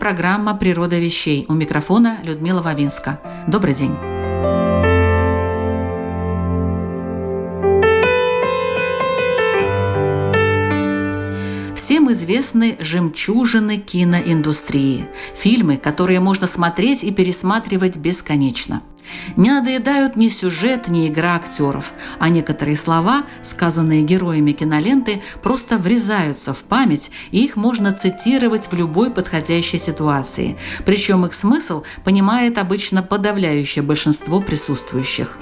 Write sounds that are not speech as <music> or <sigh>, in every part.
Программа «Природа вещей». У микрофона Людмила Вавинска. Добрый день. Всем известны жемчужины киноиндустрии. Фильмы, которые можно смотреть и пересматривать бесконечно. Не надоедают ни сюжет, ни игра актеров, а некоторые слова, сказанные героями киноленты, просто врезаются в память, и их можно цитировать в любой подходящей ситуации. Причем их смысл понимает обычно подавляющее большинство присутствующих.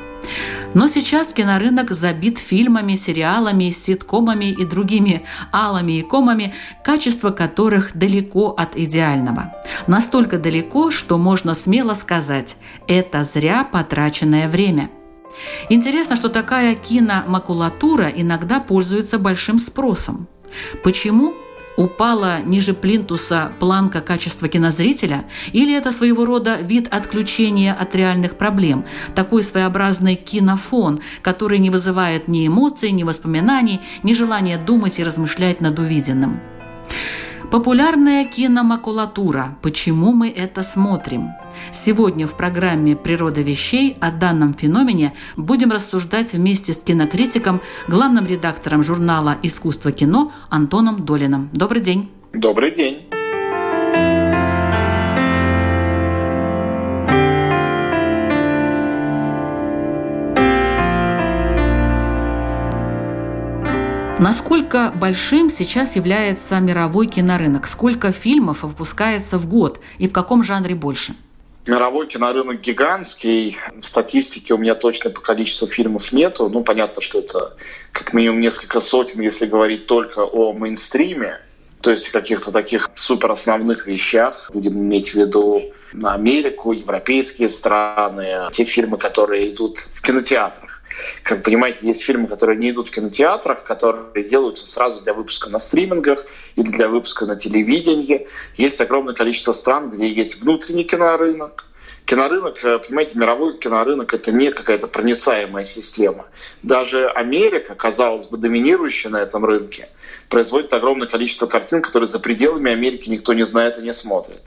Но сейчас кинорынок забит фильмами, сериалами, ситкомами и другими алами и комами, качество которых далеко от идеального. Настолько далеко, что можно смело сказать «это зря потраченное время». Интересно, что такая киномакулатура иногда пользуется большим спросом. Почему? Упала ниже плинтуса планка качества кинозрителя, или это своего рода вид отключения от реальных проблем, такой своеобразный кинофон, который не вызывает ни эмоций, ни воспоминаний, ни желания думать и размышлять над увиденным. Популярная киномакулатура. Почему мы это смотрим? Сегодня в программе «Природа вещей» о данном феномене будем рассуждать вместе с кинокритиком, главным редактором журнала «Искусство кино» Антоном Долиным. Добрый день. Добрый день. Насколько большим сейчас является мировой кинорынок? Сколько фильмов выпускается в год и в каком жанре больше? Мировой кинорынок гигантский. В статистике у меня точно по количеству фильмов нету. Ну, понятно, что это как минимум несколько сотен, если говорить только о мейнстриме. То есть каких-то таких супер основных вещах. Будем иметь в виду Америку, европейские страны, те фильмы, которые идут в кинотеатрах. Как понимаете, есть фильмы, которые не идут в кинотеатрах, которые делаются сразу для выпуска на стримингах или для выпуска на телевидении. Есть огромное количество стран, где есть внутренний кинорынок, кинорынок, э, понимаете, мировой кинорынок — это не какая-то проницаемая система. Даже Америка, казалось бы, доминирующая на этом рынке, производит огромное количество картин, которые за пределами Америки никто не знает и не смотрит.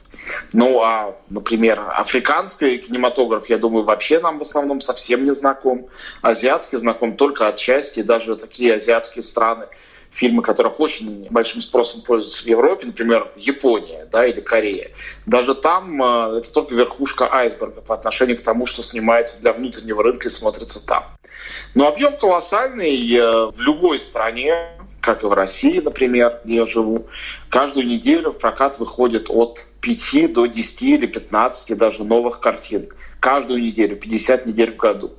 Ну а, например, африканский кинематограф, я думаю, вообще нам в основном совсем не знаком. Азиатский знаком только отчасти, и даже такие азиатские страны, фильмы, которых очень большим спросом пользуются в Европе, например, Япония да, или Корея, даже там э, это только верхушка айсберга по отношению к тому, что снимается для внутреннего рынка и смотрится там. Но объем колоссальный э, в любой стране, как и в России, например, где я живу, каждую неделю в прокат выходит от 5 до 10 или 15 даже новых картин. Каждую неделю, 50 недель в году.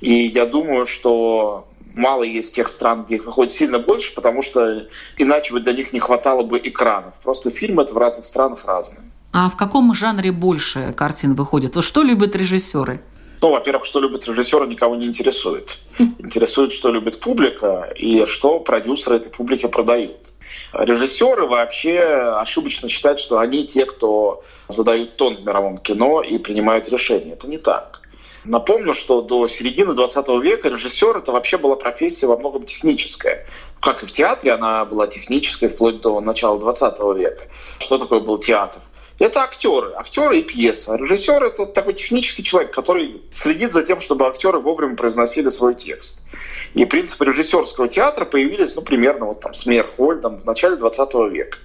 И я думаю, что мало есть тех стран, где их выходит сильно больше, потому что иначе бы для них не хватало бы экранов. Просто фильмы это в разных странах разные. А в каком жанре больше картин выходит? Что любят режиссеры? Ну, во-первых, что любят режиссеры, никого не интересует. <laughs> Интересует, что любит публика и что продюсеры этой публике продают. Режиссеры вообще ошибочно считают, что они те, кто задают тон в мировом кино и принимают решения. Это не так. Напомню, что до середины 20 века режиссер это вообще была профессия во многом техническая. Как и в театре, она была технической вплоть до начала 20 века. Что такое был театр? Это актеры, актеры и пьеса. режиссер это такой технический человек, который следит за тем, чтобы актеры вовремя произносили свой текст. И принципы режиссерского театра появились, ну, примерно вот там с Мейерхольдом в начале 20 века.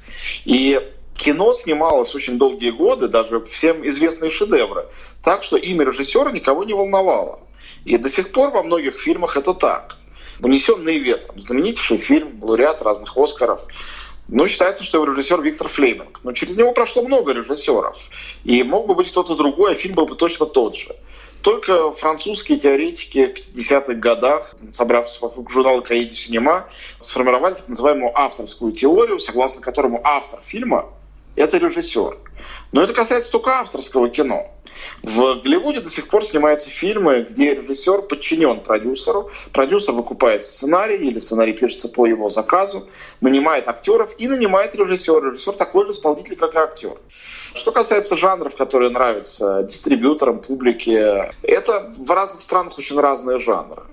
И кино снималось очень долгие годы, даже всем известные шедевры, так что имя режиссера никого не волновало. И до сих пор во многих фильмах это так. «Унесенные ветром» – знаменитейший фильм, лауреат разных Оскаров. Ну, считается, что его режиссер Виктор Флеминг. Но через него прошло много режиссеров. И мог бы быть кто-то другой, а фильм был бы точно тот же. Только французские теоретики в 50-х годах, собравшись вокруг журнала «Каиди Синема», сформировали так называемую авторскую теорию, согласно которому автор фильма это режиссер. Но это касается только авторского кино. В Голливуде до сих пор снимаются фильмы, где режиссер подчинен продюсеру. Продюсер выкупает сценарий или сценарий пишется по его заказу, нанимает актеров и нанимает режиссера. Режиссер такой же исполнитель, как и актер. Что касается жанров, которые нравятся дистрибьюторам, публике, это в разных странах очень разные жанры.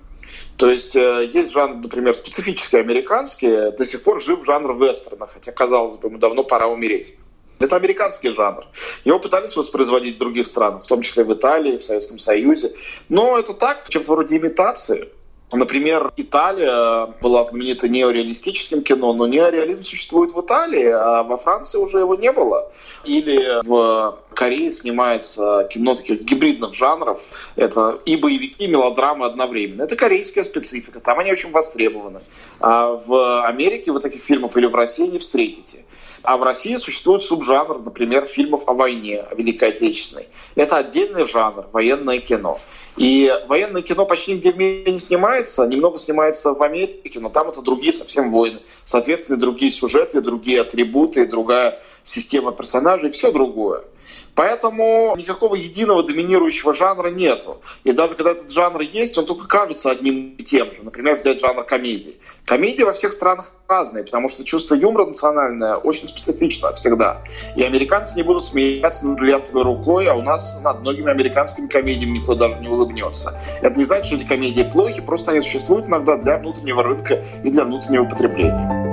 То есть э, есть жанр, например, специфический американский, до сих пор жив жанр вестерна, хотя, казалось бы, ему давно пора умереть. Это американский жанр. Его пытались воспроизводить в других странах, в том числе в Италии, в Советском Союзе. Но это так, чем-то вроде имитации. Например, Италия была знаменита неореалистическим кино, но неореализм существует в Италии, а во Франции уже его не было. Или в Корее снимается кино таких гибридных жанров. Это и боевики, и мелодрамы одновременно. Это корейская специфика, там они очень востребованы. А в Америке вы таких фильмов или в России не встретите. А в России существует субжанр, например, фильмов о войне, о Великой Отечественной. Это отдельный жанр, военное кино. И военное кино почти нигде в мире не снимается, немного снимается в Америке, но там это другие совсем войны. Соответственно, другие сюжеты, другие атрибуты, другая система персонажей, все другое. Поэтому никакого единого доминирующего жанра нету. И даже когда этот жанр есть, он только кажется одним и тем же. Например, взять жанр комедии. Комедии во всех странах разные, потому что чувство юмора национальное очень специфично всегда. И американцы не будут смеяться над левой рукой, а у нас над многими американскими комедиями никто даже не улыбнется. Это не значит, что эти комедии плохи, просто они существуют иногда для внутреннего рынка и для внутреннего потребления.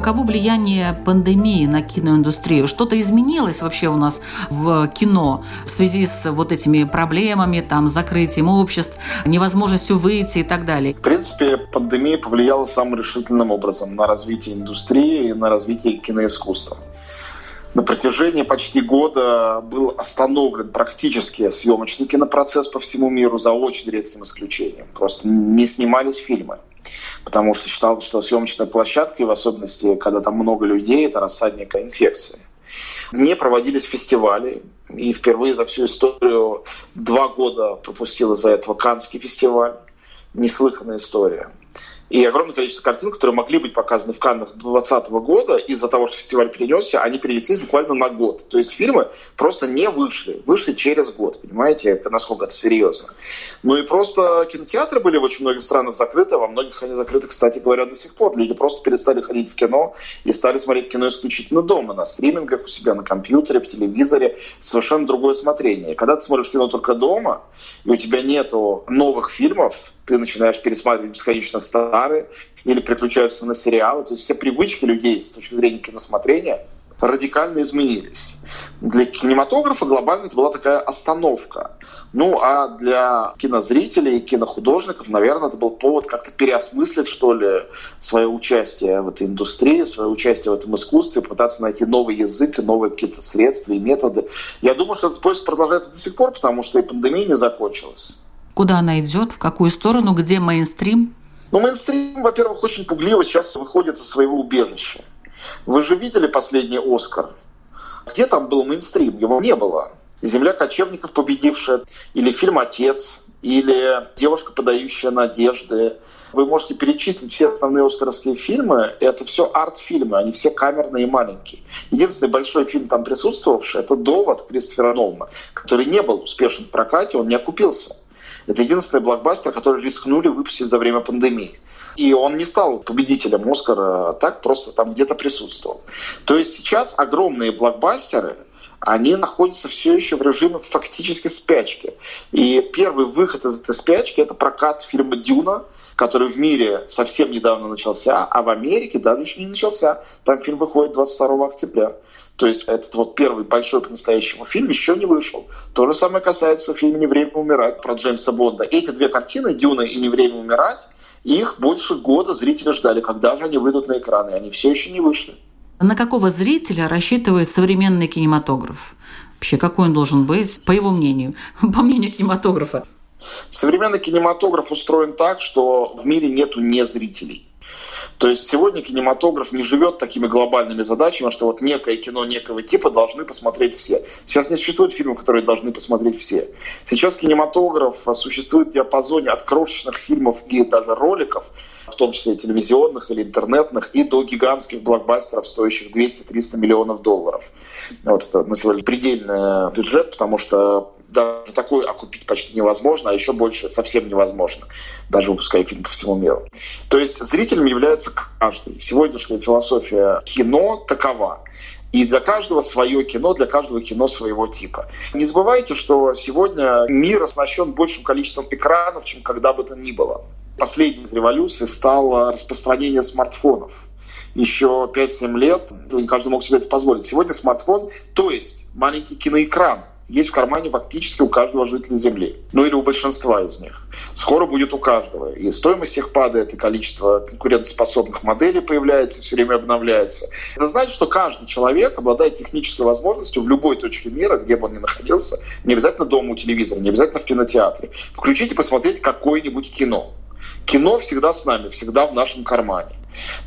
Каково влияние пандемии на киноиндустрию? Что-то изменилось вообще у нас в кино в связи с вот этими проблемами, там, закрытием обществ, невозможностью выйти и так далее? В принципе, пандемия повлияла самым решительным образом на развитие индустрии и на развитие киноискусства. На протяжении почти года был остановлен практически съемочный кинопроцесс по всему миру за очень редким исключением. Просто не снимались фильмы потому что считал, что съемочная площадка, и в особенности, когда там много людей, это рассадник инфекции. Не проводились фестивали, и впервые за всю историю два года пропустил из-за этого Канский фестиваль. Неслыханная история и огромное количество картин, которые могли быть показаны в Каннах 2020 года, из-за того, что фестиваль перенесся, они перенеслись буквально на год. То есть фильмы просто не вышли, вышли через год, понимаете, насколько это серьезно. Ну и просто кинотеатры были в очень многих странах закрыты, а во многих они закрыты, кстати говоря, до сих пор. Люди просто перестали ходить в кино и стали смотреть кино исключительно дома, на стримингах, у себя на компьютере, в телевизоре. Совершенно другое смотрение. Когда ты смотришь кино только дома, и у тебя нету новых фильмов, ты начинаешь пересматривать бесконечно старые или переключаются на сериалы. То есть все привычки людей с точки зрения киносмотрения радикально изменились. Для кинематографа глобально это была такая остановка. Ну, а для кинозрителей и кинохудожников, наверное, это был повод как-то переосмыслить, что ли, свое участие в этой индустрии, свое участие в этом искусстве, пытаться найти новый язык, новые какие-то средства и методы. Я думаю, что этот поиск продолжается до сих пор, потому что и пандемия не закончилась. Куда она идет, в какую сторону, где мейнстрим? Ну, мейнстрим, во-первых, очень пугливо сейчас выходит из своего убежища. Вы же видели последний «Оскар»? Где там был мейнстрим? Его не было. «Земля кочевников победившая», или фильм «Отец», или «Девушка, подающая надежды». Вы можете перечислить все основные оскаровские фильмы. Это все арт-фильмы, они все камерные и маленькие. Единственный большой фильм там присутствовавший – это «Довод» Кристофера Нолана, который не был успешен в прокате, он не окупился. Это единственный блокбастер, который рискнули выпустить за время пандемии. И он не стал победителем Оскара, а так просто там где-то присутствовал. То есть сейчас огромные блокбастеры, они находятся все еще в режиме фактически спячки. И первый выход из этой спячки — это прокат фильма «Дюна», который в мире совсем недавно начался, а в Америке даже еще не начался. Там фильм выходит 22 октября. То есть этот вот первый большой по-настоящему фильм еще не вышел. То же самое касается фильма «Не время умирать» про Джеймса Бонда. Эти две картины, «Дюна» и «Не время умирать», их больше года зрители ждали, когда же они выйдут на экраны. Они все еще не вышли. На какого зрителя рассчитывает современный кинематограф? Вообще, какой он должен быть, по его мнению, <laughs> по мнению кинематографа? Современный кинематограф устроен так, что в мире нету незрителей. То есть сегодня кинематограф не живет такими глобальными задачами, что вот некое кино некого типа должны посмотреть все. Сейчас не существует фильмов, которые должны посмотреть все. Сейчас кинематограф существует в диапазоне от крошечных фильмов и даже роликов, в том числе телевизионных или интернетных, и до гигантских блокбастеров, стоящих 200-300 миллионов долларов. Вот это на сегодня предельный бюджет, потому что даже такой окупить почти невозможно, а еще больше совсем невозможно, даже выпуская фильм по всему миру. То есть зрителем является каждый. Сегодняшняя философия кино такова. И для каждого свое кино, для каждого кино своего типа. Не забывайте, что сегодня мир оснащен большим количеством экранов, чем когда бы то ни было. Последней из революций стало распространение смартфонов еще 5-7 лет не каждый мог себе это позволить. Сегодня смартфон, то есть маленький киноэкран, есть в кармане фактически у каждого жителя Земли. Ну или у большинства из них. Скоро будет у каждого. И стоимость их падает, и количество конкурентоспособных моделей появляется, все время обновляется. Это значит, что каждый человек обладает технической возможностью в любой точке мира, где бы он ни находился, не обязательно дома у телевизора, не обязательно в кинотеатре, включить и посмотреть какое-нибудь кино. Кино всегда с нами, всегда в нашем кармане.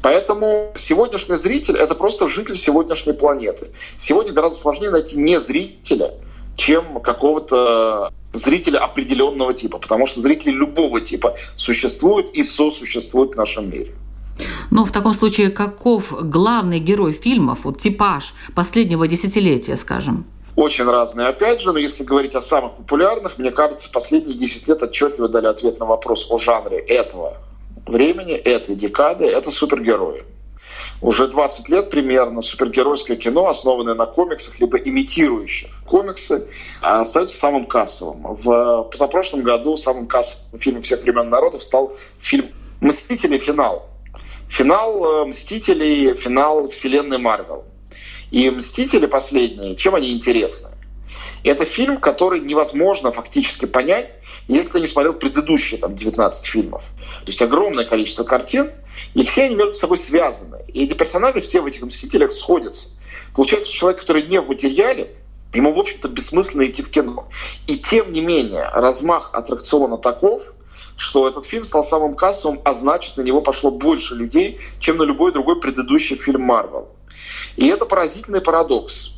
Поэтому сегодняшний зритель — это просто житель сегодняшней планеты. Сегодня гораздо сложнее найти не зрителя, чем какого-то зрителя определенного типа, потому что зрители любого типа существуют и сосуществуют в нашем мире. Но в таком случае каков главный герой фильмов, вот типаж последнего десятилетия, скажем? Очень разные. Опять же, но если говорить о самых популярных, мне кажется, последние 10 лет отчетливо дали ответ на вопрос о жанре этого времени, этой декады. Это супергерои. Уже 20 лет примерно супергеройское кино, основанное на комиксах, либо имитирующих комиксы, остается самым кассовым. В позапрошлом году самым кассовым фильмом всех времен народов стал фильм «Мстители. Финал». Финал э, «Мстителей», финал вселенной Марвел. И «Мстители» последние, чем они интересны? Это фильм, который невозможно фактически понять, если ты не смотрел предыдущие там, 19 фильмов. То есть огромное количество картин, и все они между собой связаны. И эти персонажи все в этих «Мстителях» сходятся. Получается, человек, который не в материале, ему, в общем-то, бессмысленно идти в кино. И тем не менее, размах аттракциона таков, что этот фильм стал самым кассовым, а значит, на него пошло больше людей, чем на любой другой предыдущий фильм Марвел. И это поразительный парадокс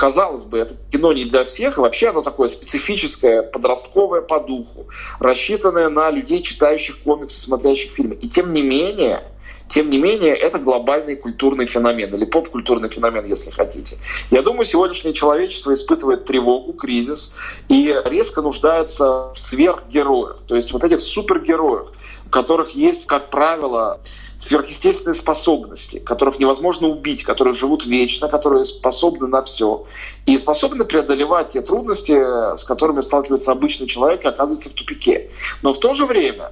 казалось бы, это кино не для всех, и вообще оно такое специфическое, подростковое по духу, рассчитанное на людей, читающих комиксы, смотрящих фильмы. И тем не менее, тем не менее, это глобальный культурный феномен, или поп-культурный феномен, если хотите. Я думаю, сегодняшнее человечество испытывает тревогу, кризис, и резко нуждается в сверхгероях, то есть вот этих супергероях, у которых есть, как правило, сверхъестественные способности, которых невозможно убить, которые живут вечно, которые способны на все и способны преодолевать те трудности, с которыми сталкивается обычный человек и оказывается в тупике. Но в то же время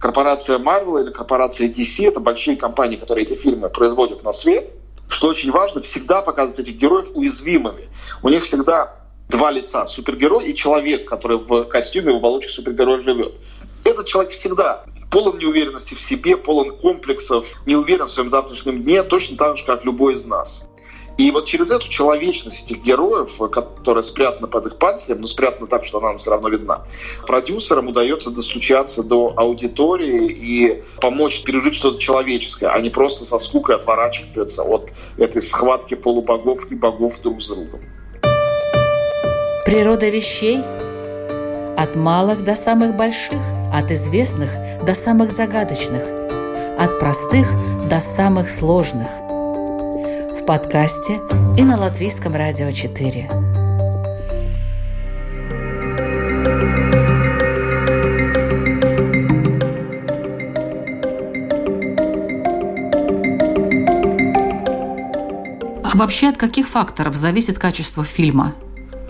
корпорация Marvel или корпорация DC — это большие компании, которые эти фильмы производят на свет. Что очень важно, всегда показывать этих героев уязвимыми. У них всегда два лица — супергерой и человек, который в костюме, в оболочке супергероя живет. Этот человек всегда полон неуверенности в себе, полон комплексов, не уверен в своем завтрашнем дне, точно так же, как любой из нас. И вот через эту человечность этих героев, которая спрятана под их панцирем, но спрятана так, что она нам все равно видна, продюсерам удается достучаться до аудитории и помочь пережить что-то человеческое, а не просто со скукой отворачиваться от этой схватки полубогов и богов друг с другом. Природа вещей от малых до самых больших – от известных до самых загадочных, от простых до самых сложных. В подкасте и на Латвийском радио 4. А вообще от каких факторов зависит качество фильма?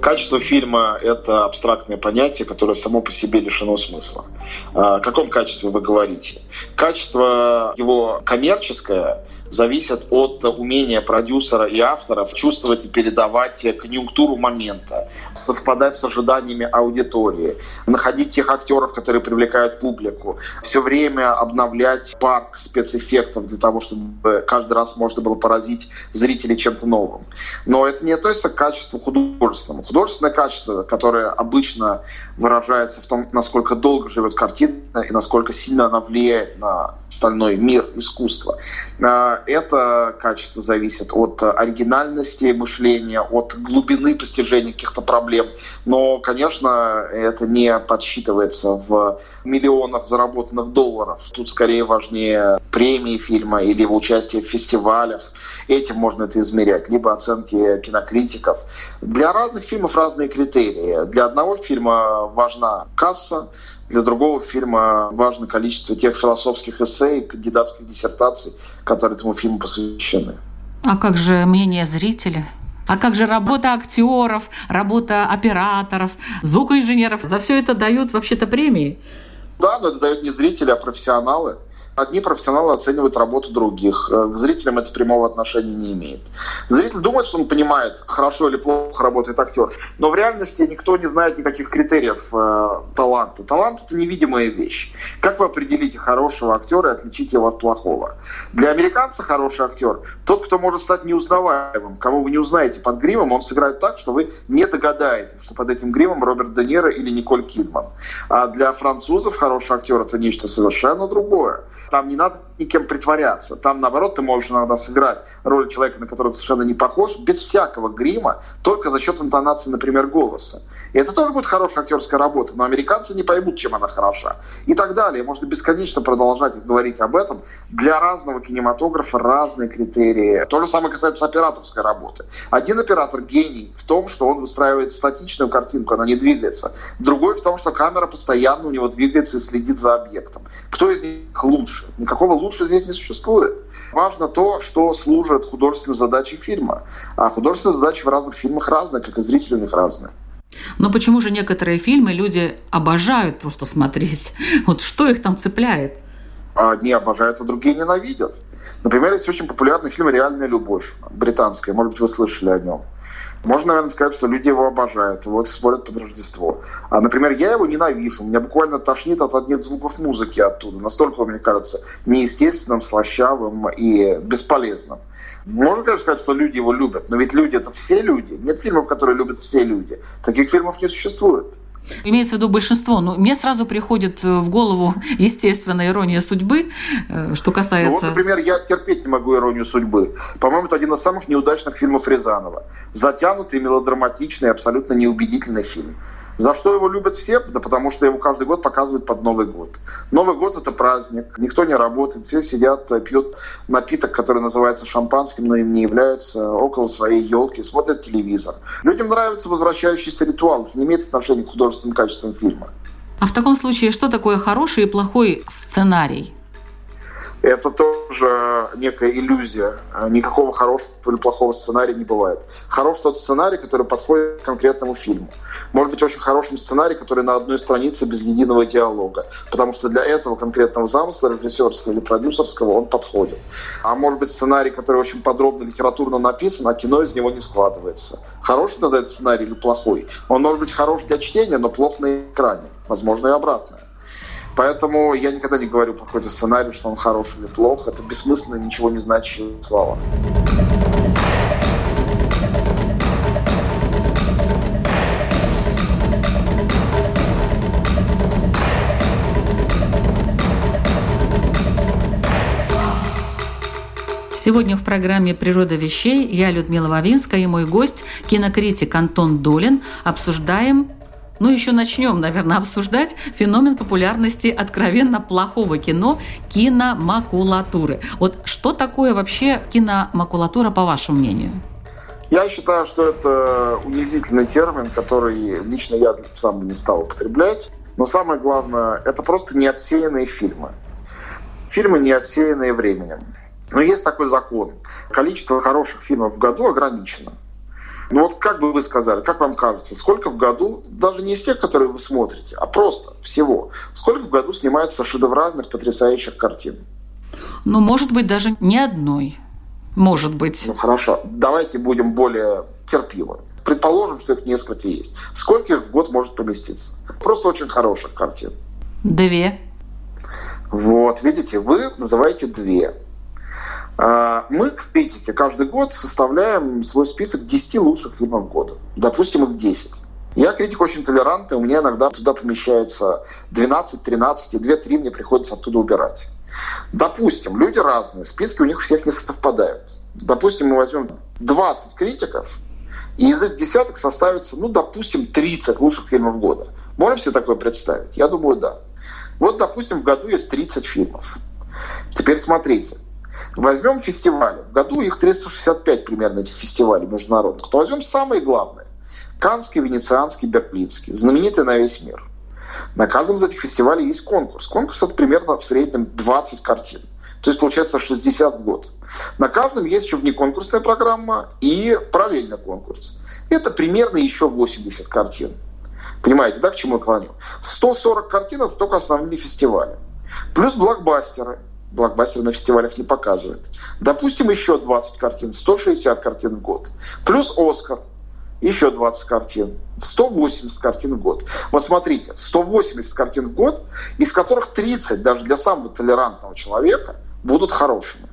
Качество фильма — это абстрактное понятие, которое само по себе лишено смысла. О каком качестве вы говорите? Качество его коммерческое зависят от умения продюсера и авторов чувствовать и передавать конъюнктуру момента, совпадать с ожиданиями аудитории, находить тех актеров, которые привлекают публику, все время обновлять парк спецэффектов для того, чтобы каждый раз можно было поразить зрителей чем-то новым. Но это не относится к качеству художественному. Художественное качество, которое обычно выражается в том, насколько долго живет картина и насколько сильно она влияет на остальной мир искусства. А, это качество зависит от оригинальности мышления, от глубины постижения каких-то проблем. Но, конечно, это не подсчитывается в миллионах заработанных долларов. Тут скорее важнее премии фильма или его участие в фестивалях. Этим можно это измерять. Либо оценки кинокритиков. Для разных фильмов разные критерии. Для одного фильма важна касса, для другого фильма важно количество тех философских эссе и кандидатских диссертаций, которые этому фильму посвящены. А как же мнение зрителя? А как же работа актеров, работа операторов, звукоинженеров? За все это дают вообще-то премии. Да, но это дают не зрители, а профессионалы. Одни профессионалы оценивают работу других. Э, к зрителям это прямого отношения не имеет. Зритель думает, что он понимает, хорошо или плохо работает актер. Но в реальности никто не знает никаких критериев э, таланта. Талант — это невидимая вещь. Как вы определите хорошего актера и отличите его от плохого? Для американца хороший актер — тот, кто может стать неузнаваемым. Кого вы не узнаете под гримом, он сыграет так, что вы не догадаетесь, что под этим гримом Роберт Де Ниро или Николь Кидман. А для французов хороший актер — это нечто совершенно другое. Там не надо никем притворяться. Там, наоборот, ты можешь иногда сыграть роль человека, на которого ты совершенно не похож, без всякого грима, только за счет интонации, например, голоса. И это тоже будет хорошая актерская работа, но американцы не поймут, чем она хороша. И так далее. Можно бесконечно продолжать говорить об этом. Для разного кинематографа разные критерии. То же самое касается операторской работы. Один оператор гений в том, что он выстраивает статичную картинку, она не двигается. Другой в том, что камера постоянно у него двигается и следит за объектом. Кто из них лучше? Никакого лучше здесь не существует. Важно то, что служит художественной задачей фильма. А художественные задачи в разных фильмах разные, как и них разные. Но почему же некоторые фильмы люди обожают просто смотреть? <laughs> Вот что их там цепляет? Одни обожают, а другие ненавидят. Например, есть очень популярный фильм «Реальная любовь» британская. Может быть, вы слышали о нем. Можно, наверное, сказать, что люди его обожают, вот смотрят под Рождество. А, например, я его ненавижу. Меня буквально тошнит от одних звуков музыки оттуда. Настолько он, мне кажется, неестественным, слащавым и бесполезным. Можно, конечно, сказать, что люди его любят, но ведь люди — это все люди. Нет фильмов, которые любят все люди. Таких фильмов не существует. Имеется в виду большинство. Но мне сразу приходит э, в голову, <laughs> естественно, ирония судьбы, э, что касается... Ну вот, например, я терпеть не могу иронию судьбы. По-моему, это один из самых неудачных фильмов Рязанова. Затянутый, мелодраматичный, абсолютно неубедительный фильм. За что его любят все? Да потому что его каждый год показывают под Новый год. Новый год — это праздник, никто не работает, все сидят, э, пьют напиток, который называется шампанским, но им не является, около своей елки, смотрят телевизор. Людям нравится возвращающийся ритуал, это не имеет отношения к художественным качествам фильма. А в таком случае что такое хороший и плохой сценарий? Это тоже некая иллюзия. Никакого хорошего или плохого сценария не бывает. Хорош тот сценарий, который подходит к конкретному фильму. Может быть очень хорошим сценарий, который на одной странице без единого диалога. Потому что для этого конкретного замысла, режиссерского или продюсерского, он подходит. А может быть сценарий, который очень подробно литературно написан, а кино из него не складывается. Хороший тогда этот сценарий или плохой? Он может быть хорош для чтения, но плох на экране. Возможно, и обратное. Поэтому я никогда не говорю про какой-то сценарий, что он хороший или плох. Это бессмысленно, ничего не значащие слова. Сегодня в программе «Природа вещей» я, Людмила Вавинская, и мой гость, кинокритик Антон Долин, обсуждаем ну, еще начнем, наверное, обсуждать феномен популярности откровенно плохого кино – киномакулатуры. Вот что такое вообще киномакулатура, по вашему мнению? Я считаю, что это унизительный термин, который лично я сам не стал употреблять. Но самое главное, это просто неотсеянные фильмы. Фильмы, не отсеянные временем. Но есть такой закон. Количество хороших фильмов в году ограничено. Ну вот как бы вы сказали, как вам кажется, сколько в году, даже не из тех, которые вы смотрите, а просто всего, сколько в году снимается шедевральных, потрясающих картин? Ну, может быть, даже не одной. Может быть. Ну хорошо, давайте будем более терпимы. Предположим, что их несколько есть. Сколько их в год может поместиться? Просто очень хороших картин. Две. Вот, видите, вы называете две. А, мы, критики, каждый год составляем свой список 10 лучших фильмов года. Допустим, их 10. Я критик очень толерантный, у меня иногда туда помещается 12, 13, и 2-3 мне приходится оттуда убирать. Допустим, люди разные, списки у них всех не совпадают. Допустим, мы возьмем 20 критиков, и из их десяток составится, ну, допустим, 30 лучших фильмов года. Можем себе такое представить? Я думаю, да. Вот, допустим, в году есть 30 фильмов. Теперь смотрите. Возьмем фестивали. В году их 365 примерно этих фестивалей международных. То возьмем самые главные. Канский, Венецианский, Берлинский. Знаменитый на весь мир. На каждом из этих фестивалей есть конкурс. Конкурс это примерно в среднем 20 картин. То есть получается 60 в год. На каждом есть еще внеконкурсная программа и параллельный конкурс. Это примерно еще 80 картин. Понимаете, да, к чему я клоню? 140 картин – это только основные фестивали. Плюс блокбастеры. Блокбастеры на фестивалях не показывают. Допустим, еще 20 картин, 160 картин в год. Плюс Оскар – еще 20 картин, 180 картин в год. Вот смотрите, 180 картин в год, из которых 30 даже для самого толерантного человека будут хорошими.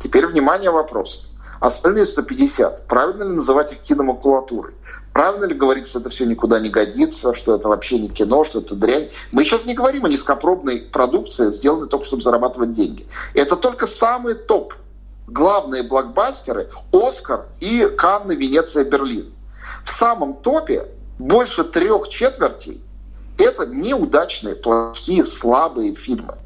Теперь, внимание, вопрос. Остальные 150, правильно ли называть их киномакулатурой? Правильно ли говорить, что это все никуда не годится, что это вообще не кино, что это дрянь? Мы сейчас не говорим о низкопробной продукции, сделанной только чтобы зарабатывать деньги. Это только самый топ. Главные блокбастеры – «Оскар» и «Канны», «Венеция», «Берлин». В самом топе больше трех четвертей это неудачные, плохие, слабые фильмы.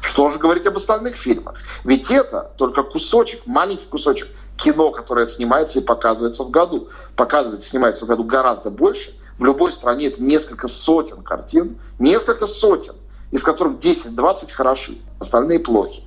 Что же говорить об остальных фильмах? Ведь это только кусочек, маленький кусочек кино, которое снимается и показывается в году. Показывается, снимается в году гораздо больше. В любой стране это несколько сотен картин, несколько сотен, из которых 10-20 хороши, остальные плохи.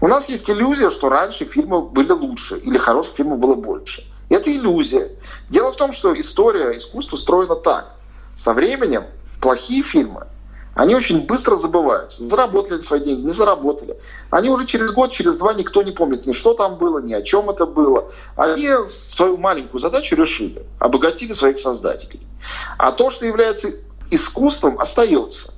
У нас есть иллюзия, что раньше фильмы были лучше или хороших фильмов было больше. Это иллюзия. Дело в том, что история искусства устроена так. Со временем плохие фильмы, они очень быстро забываются. Заработали свои деньги, не заработали. Они уже через год, через два никто не помнит ни что там было, ни о чем это было. Они свою маленькую задачу решили, обогатили своих создателей. А то, что является искусством, остается.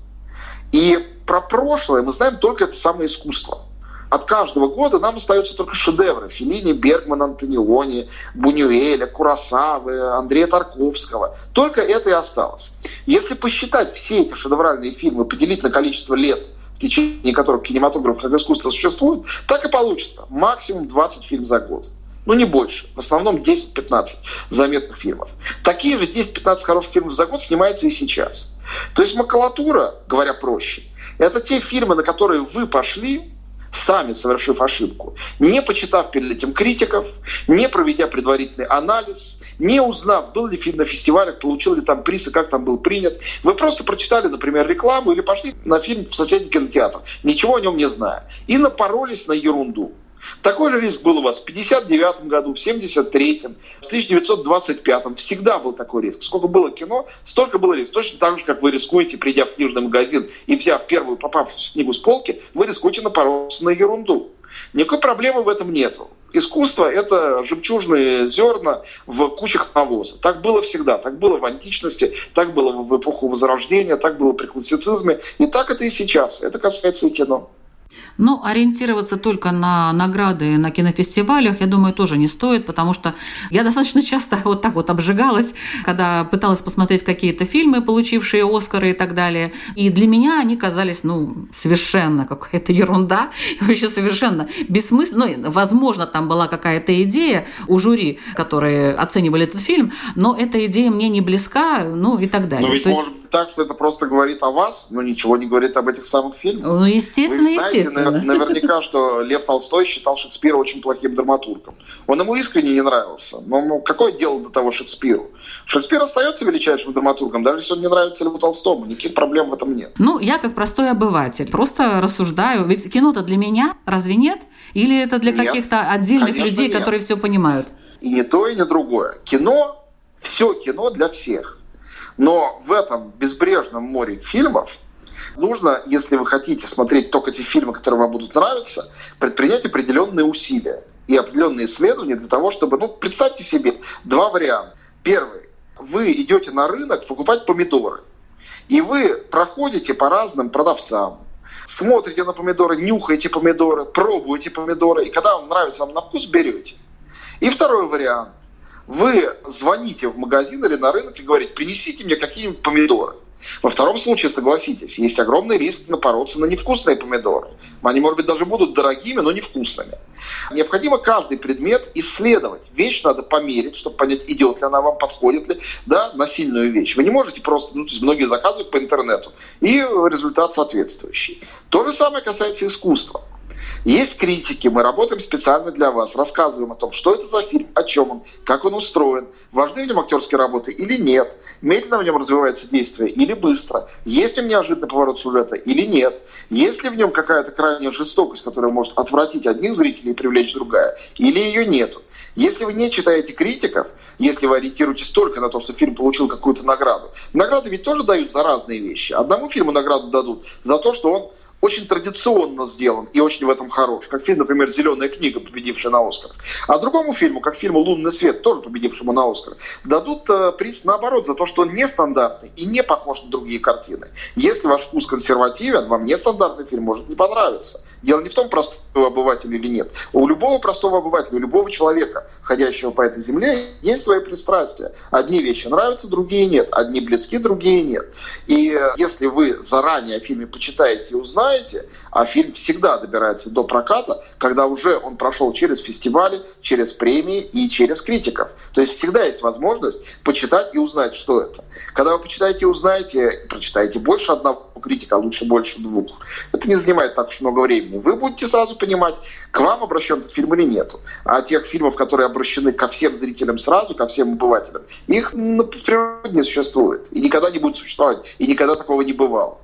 И про прошлое мы знаем только это самое искусство от каждого года нам остаются только шедевры. Филини, Бергман, Антонилони, Бунюэля, Курасавы, Андрея Тарковского. Только это и осталось. Если посчитать все эти шедевральные фильмы, поделить на количество лет, в течение которых кинематограф как искусство существует, так и получится. Максимум 20 фильмов за год. Ну, не больше. В основном 10-15 заметных фильмов. Такие же 10-15 хороших фильмов за год снимается и сейчас. То есть макулатура, говоря проще, это те фильмы, на которые вы пошли, сами совершив ошибку, не почитав перед этим критиков, не проведя предварительный анализ, не узнав, был ли фильм на фестивалях, получил ли там приз и как там был принят. Вы просто прочитали, например, рекламу или пошли на фильм в соседний кинотеатр, ничего о нем не зная, и напоролись на ерунду. Такой же риск был у вас в 59 году, в 73-м, в 1925-м. Всегда был такой риск. Сколько было кино, столько было риск. Точно так же, как вы рискуете, придя в книжный магазин и взяв первую попавшуюся книгу с полки, вы рискуете напороться на ерунду. Никакой проблемы в этом нету. Искусство – это жемчужные зерна в кучах навоза. Так было всегда. Так было в античности, так было в эпоху Возрождения, так было при классицизме. И так это и сейчас. Это касается и кино. Но ориентироваться только на награды на кинофестивалях, я думаю, тоже не стоит, потому что я достаточно часто вот так вот обжигалась, когда пыталась посмотреть какие-то фильмы, получившие Оскары и так далее. И для меня они казались, ну, совершенно какая-то ерунда, <laughs> вообще совершенно бессмысленно. Ну, возможно, там была какая-то идея у жюри, которые оценивали этот фильм, но эта идея мне не близка, ну и так далее. Но ведь То есть... может так, что это просто говорит о вас, но ничего не говорит об этих самых фильмах. Ну, естественно, Вы знаете, естественно. наверняка, что Лев Толстой считал Шекспира очень плохим драматургом. Он ему искренне не нравился. Но ну, какое дело до того Шекспиру? Шекспир остается величайшим драматургом, даже если он не нравится Льву Толстому. Никаких проблем в этом нет. Ну, я как простой обыватель просто рассуждаю. Ведь кино-то для меня, разве нет? Или это для каких-то отдельных людей, нет. которые все понимают? И не то, и не другое. Кино, все кино для всех. Но в этом безбрежном море фильмов Нужно, если вы хотите смотреть только те фильмы, которые вам будут нравиться, предпринять определенные усилия и определенные исследования для того, чтобы, ну, представьте себе два варианта. Первый. Вы идете на рынок покупать помидоры. И вы проходите по разным продавцам, смотрите на помидоры, нюхаете помидоры, пробуете помидоры, и когда вам нравится, вам на вкус берете. И второй вариант. Вы звоните в магазин или на рынок и говорите, принесите мне какие-нибудь помидоры. Во втором случае, согласитесь, есть огромный риск напороться на невкусные помидоры. Они, может быть, даже будут дорогими, но невкусными. Необходимо каждый предмет исследовать. Вещь надо померить, чтобы понять, идет ли она вам, подходит ли, да, на сильную вещь. Вы не можете просто, ну, то есть многие заказывают по интернету, и результат соответствующий. То же самое касается искусства. Есть критики, мы работаем специально для вас, рассказываем о том, что это за фильм, о чем он, как он устроен, важны в нем актерские работы или нет, медленно в нем развивается действие или быстро, есть ли неожиданный поворот сюжета или нет, есть ли в нем какая-то крайняя жестокость, которая может отвратить одних зрителей и привлечь другая, или ее нету. Если вы не читаете критиков, если вы ориентируетесь только на то, что фильм получил какую-то награду, награды ведь тоже дают за разные вещи. Одному фильму награду дадут за то, что он очень традиционно сделан и очень в этом хорош. Как фильм, например, «Зеленая книга», победившая на Оскар. А другому фильму, как фильму «Лунный свет», тоже победившему на Оскар, дадут э, приз наоборот за то, что он нестандартный и не похож на другие картины. Если ваш вкус консервативен, вам нестандартный фильм может не понравиться. Дело не в том, простой обыватель или нет. У любого простого обывателя, у любого человека, ходящего по этой земле, есть свои пристрастия. Одни вещи нравятся, другие нет. Одни близки, другие нет. И э, если вы заранее о фильме почитаете и узнаете, а фильм всегда добирается до проката, когда уже он прошел через фестивали, через премии и через критиков. То есть всегда есть возможность почитать и узнать, что это. Когда вы почитаете и узнаете, прочитаете больше одного критика, а лучше больше двух. Это не занимает так уж много времени. Вы будете сразу понимать, к вам обращен этот фильм или нет. А тех фильмов, которые обращены ко всем зрителям сразу, ко всем обывателям, их в природе не существует. И никогда не будет существовать. И никогда такого не бывало.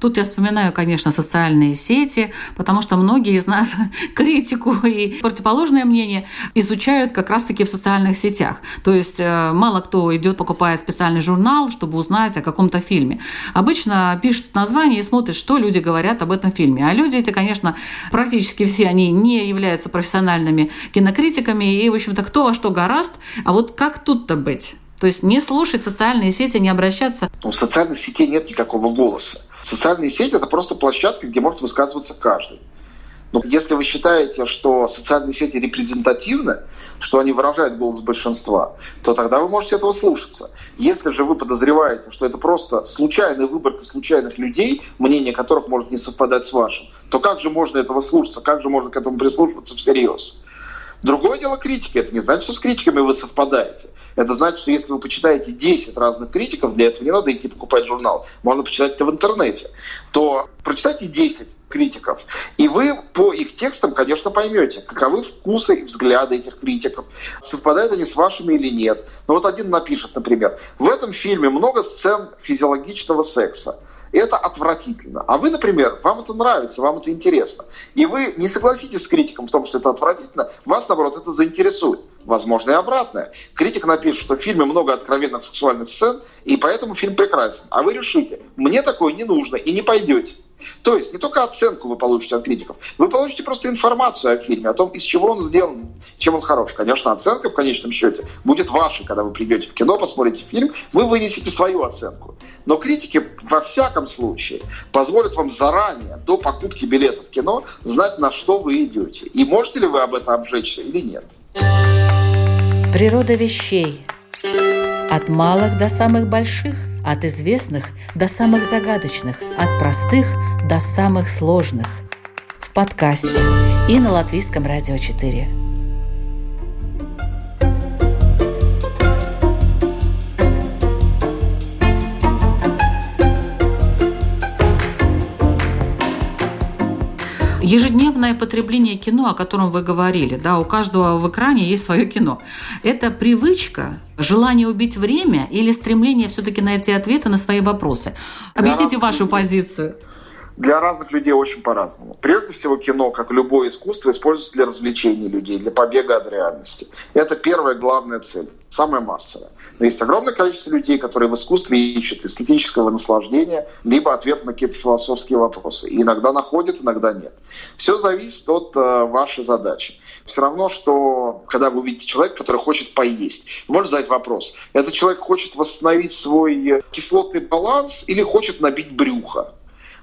Тут я вспоминаю, конечно, социальные сети, потому что многие из нас <laughs> критику и противоположное мнение изучают как раз-таки в социальных сетях. То есть э, мало кто идет покупает специальный журнал, чтобы узнать о каком-то фильме. Обычно пишут название и смотрят, что люди говорят об этом фильме. А люди это, конечно, практически все, они не являются профессиональными кинокритиками, и, в общем-то, кто во что гораст. А вот как тут-то быть? То есть не слушать социальные сети, не обращаться. У социальных сетей нет никакого голоса. Социальные сети – это просто площадка, где может высказываться каждый. Но если вы считаете, что социальные сети репрезентативны, что они выражают голос большинства, то тогда вы можете этого слушаться. Если же вы подозреваете, что это просто случайная выборка случайных людей, мнение которых может не совпадать с вашим, то как же можно этого слушаться, как же можно к этому прислушиваться всерьез? Другое дело критики. Это не значит, что с критиками вы совпадаете. Это значит, что если вы почитаете 10 разных критиков, для этого не надо идти покупать журнал, можно почитать это в интернете, то прочитайте 10 критиков, и вы по их текстам, конечно, поймете, каковы вкусы и взгляды этих критиков, совпадают они с вашими или нет. Но вот один напишет, например, в этом фильме много сцен физиологичного секса это отвратительно. А вы, например, вам это нравится, вам это интересно. И вы не согласитесь с критиком в том, что это отвратительно, вас, наоборот, это заинтересует. Возможно, и обратное. Критик напишет, что в фильме много откровенных сексуальных сцен, и поэтому фильм прекрасен. А вы решите, мне такое не нужно, и не пойдете. То есть не только оценку вы получите от критиков, вы получите просто информацию о фильме, о том, из чего он сделан, чем он хорош. Конечно, оценка в конечном счете будет вашей, когда вы придете в кино, посмотрите фильм, вы вынесете свою оценку. Но критики во всяком случае позволят вам заранее, до покупки билета в кино, знать, на что вы идете. И можете ли вы об этом обжечься или нет. Природа вещей. От малых до самых больших – от известных до самых загадочных, от простых до самых сложных. В подкасте и на Латвийском радио 4. Ежедневное потребление кино, о котором вы говорили, да, у каждого в экране есть свое кино. Это привычка, желание убить время или стремление все-таки найти ответы на свои вопросы? Объясните вашу позицию. Для разных людей очень по-разному. Прежде всего, кино, как любое искусство, используется для развлечения людей, для побега от реальности. Это первая главная цель, самая массовая. Но есть огромное количество людей, которые в искусстве ищут эстетического наслаждения, либо ответа на какие-то философские вопросы. И иногда находят, иногда нет. Все зависит от э, вашей задачи. Все равно, что когда вы увидите человека, который хочет поесть, можете задать вопрос. Этот человек хочет восстановить свой кислотный баланс или хочет набить брюхо?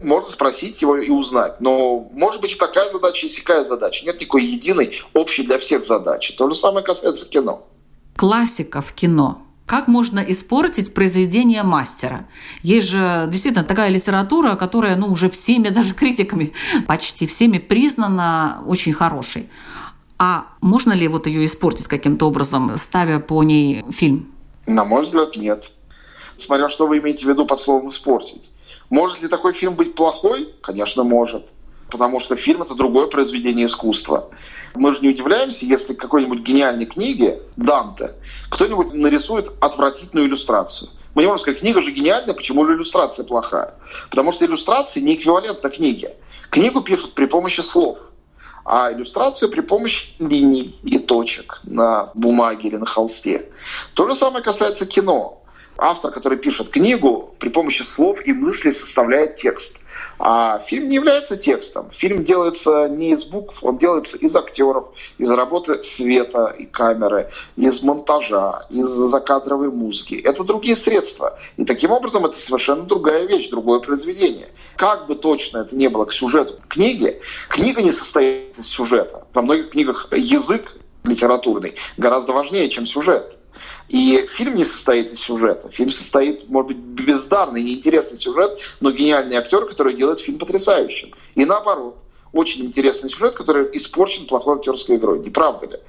Можно спросить его и узнать. Но может быть и такая задача, и такая задача. Нет никакой единой, общей для всех задачи. То же самое касается кино. Классика в кино. Как можно испортить произведение мастера? Есть же действительно такая литература, которая ну, уже всеми, даже критиками, почти всеми признана очень хорошей. А можно ли вот ее испортить каким-то образом, ставя по ней фильм? На мой взгляд, нет. Смотря что вы имеете в виду под словом «испортить». Может ли такой фильм быть плохой? Конечно, может. Потому что фильм — это другое произведение искусства. Мы же не удивляемся, если какой-нибудь гениальной книге Данте кто-нибудь нарисует отвратительную иллюстрацию. Мы не можем сказать, книга же гениальная, почему же иллюстрация плохая? Потому что иллюстрация не эквивалентна книге. Книгу пишут при помощи слов, а иллюстрацию при помощи линий и точек на бумаге или на холсте. То же самое касается кино автор, который пишет книгу, при помощи слов и мыслей составляет текст. А фильм не является текстом. Фильм делается не из букв, он делается из актеров, из работы света и камеры, из монтажа, из закадровой музыки. Это другие средства. И таким образом это совершенно другая вещь, другое произведение. Как бы точно это не было к сюжету книги, книга не состоит из сюжета. Во многих книгах язык литературный гораздо важнее, чем сюжет. И фильм не состоит из сюжета. Фильм состоит, может быть, бездарный, неинтересный сюжет, но гениальный актер, который делает фильм потрясающим. И наоборот, очень интересный сюжет, который испорчен плохой актерской игрой. Не правда ли?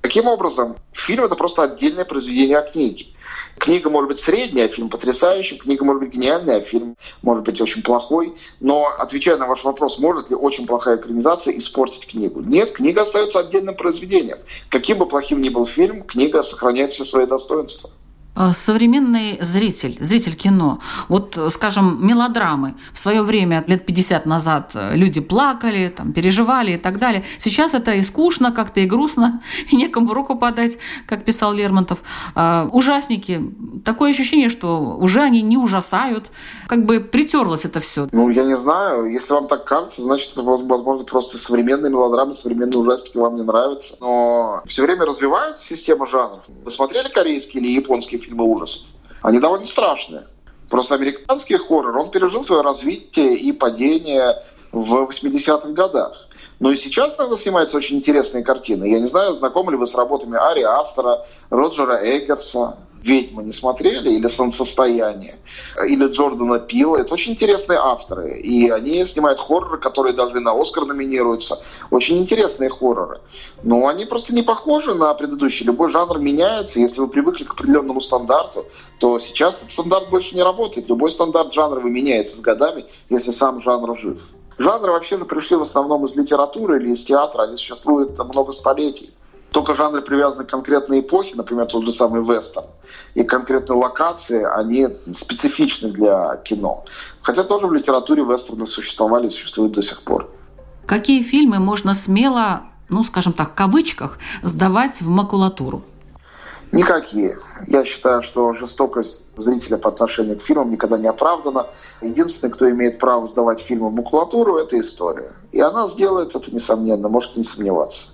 Таким образом, фильм — это просто отдельное произведение от книги. Книга может быть средняя, а фильм потрясающий, книга может быть гениальная, а фильм может быть очень плохой. Но, отвечая на ваш вопрос, может ли очень плохая экранизация испортить книгу? Нет, книга остается отдельным произведением. Каким бы плохим ни был фильм, книга сохраняет все свои достоинства. Э, современный зритель, зритель кино, вот, скажем, мелодрамы. В свое время, лет 50 назад, э, люди плакали, там, переживали и так далее. Сейчас это и скучно, как-то и грустно, <laughs> и некому руку подать, как писал Лермонтов. Ужасники. Такое ощущение, что уже они не ужасают. Как бы притерлось это все. Ну, я не знаю. Если вам так кажется, значит, возможно, просто современные мелодрамы, современные ужастики вам не нравятся. Но все время развивается система жанров. Вы смотрели корейские или японские фильмы ужасов. Они довольно страшные. Просто американский хоррор, он пережил свое развитие и падение в 80-х годах. Но и сейчас иногда снимаются очень интересные картины. Я не знаю, знакомы ли вы с работами Ари Астера, Роджера Эггерса, «Ведьмы» не смотрели, или «Солнцестояние», или Джордана Пила. Это очень интересные авторы. И они снимают хорроры, которые даже на «Оскар» номинируются. Очень интересные хорроры. Но они просто не похожи на предыдущие. Любой жанр меняется. Если вы привыкли к определенному стандарту, то сейчас этот стандарт больше не работает. Любой стандарт жанровый меняется с годами, если сам жанр жив. Жанры вообще же пришли в основном из литературы или из театра. Они существуют много столетий. Только жанры привязаны к конкретной эпохе, например, тот же самый вестерн, и конкретные локации, они специфичны для кино. Хотя тоже в литературе вестерны существовали и существуют до сих пор. Какие фильмы можно смело, ну, скажем так, в кавычках, сдавать в макулатуру? Никакие. Я считаю, что жестокость зрителя по отношению к фильмам никогда не оправдана. Единственный, кто имеет право сдавать фильмы макулатуру, это история. И она сделает это, несомненно, можете не сомневаться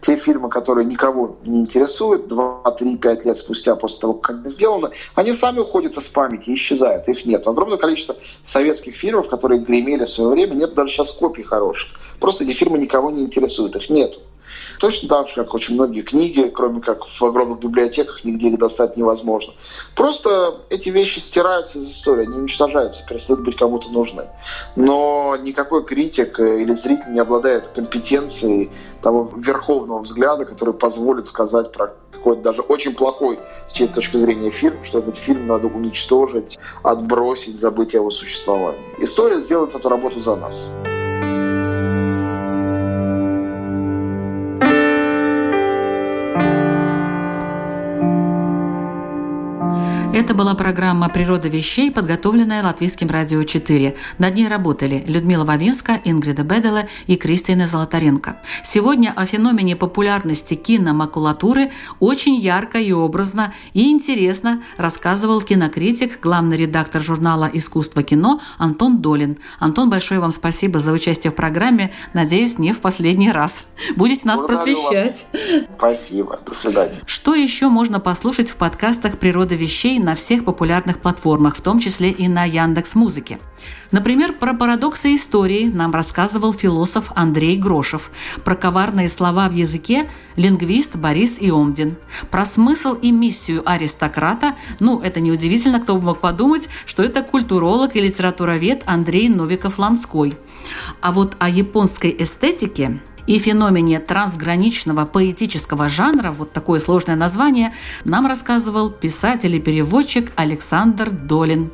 те фильмы, которые никого не интересуют, 2, 3, 5 лет спустя после того, как они сделаны, они сами уходят из памяти, исчезают, их нет. Огромное количество советских фильмов, которые гремели в свое время, нет даже сейчас копий хороших. Просто эти фильмы никого не интересуют, их нет. Точно так же, как очень многие книги, кроме как в огромных библиотеках, нигде их достать невозможно. Просто эти вещи стираются из истории, они уничтожаются, перестают быть кому-то нужны. Но никакой критик или зритель не обладает компетенцией того верховного взгляда, который позволит сказать про какой-то даже очень плохой с чьей точки зрения фильм, что этот фильм надо уничтожить, отбросить, забыть о его существовании. История сделает эту работу за нас. Это была программа «Природа вещей», подготовленная Латвийским радио 4. Над ней работали Людмила Вавинска, Ингрида Бедела и Кристина Золотаренко. Сегодня о феномене популярности киномакулатуры очень ярко и образно и интересно рассказывал кинокритик, главный редактор журнала «Искусство кино» Антон Долин. Антон, большое вам спасибо за участие в программе. Надеюсь, не в последний раз. Будете нас Благодарю просвещать. Вас. Спасибо. До свидания. Что еще можно послушать в подкастах «Природа вещей» на всех популярных платформах, в том числе и на Яндекс Музыке. Например, про парадоксы истории нам рассказывал философ Андрей Грошев, про коварные слова в языке – лингвист Борис Иомдин, про смысл и миссию аристократа – ну, это неудивительно, кто бы мог подумать, что это культуролог и литературовед Андрей Новиков-Ланской. А вот о японской эстетике и феномене трансграничного поэтического жанра, вот такое сложное название, нам рассказывал писатель и переводчик Александр Долин.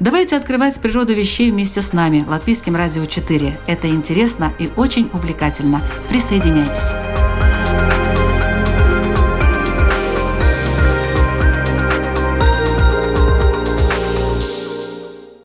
Давайте открывать природу вещей вместе с нами, Латвийским радио 4. Это интересно и очень увлекательно. Присоединяйтесь.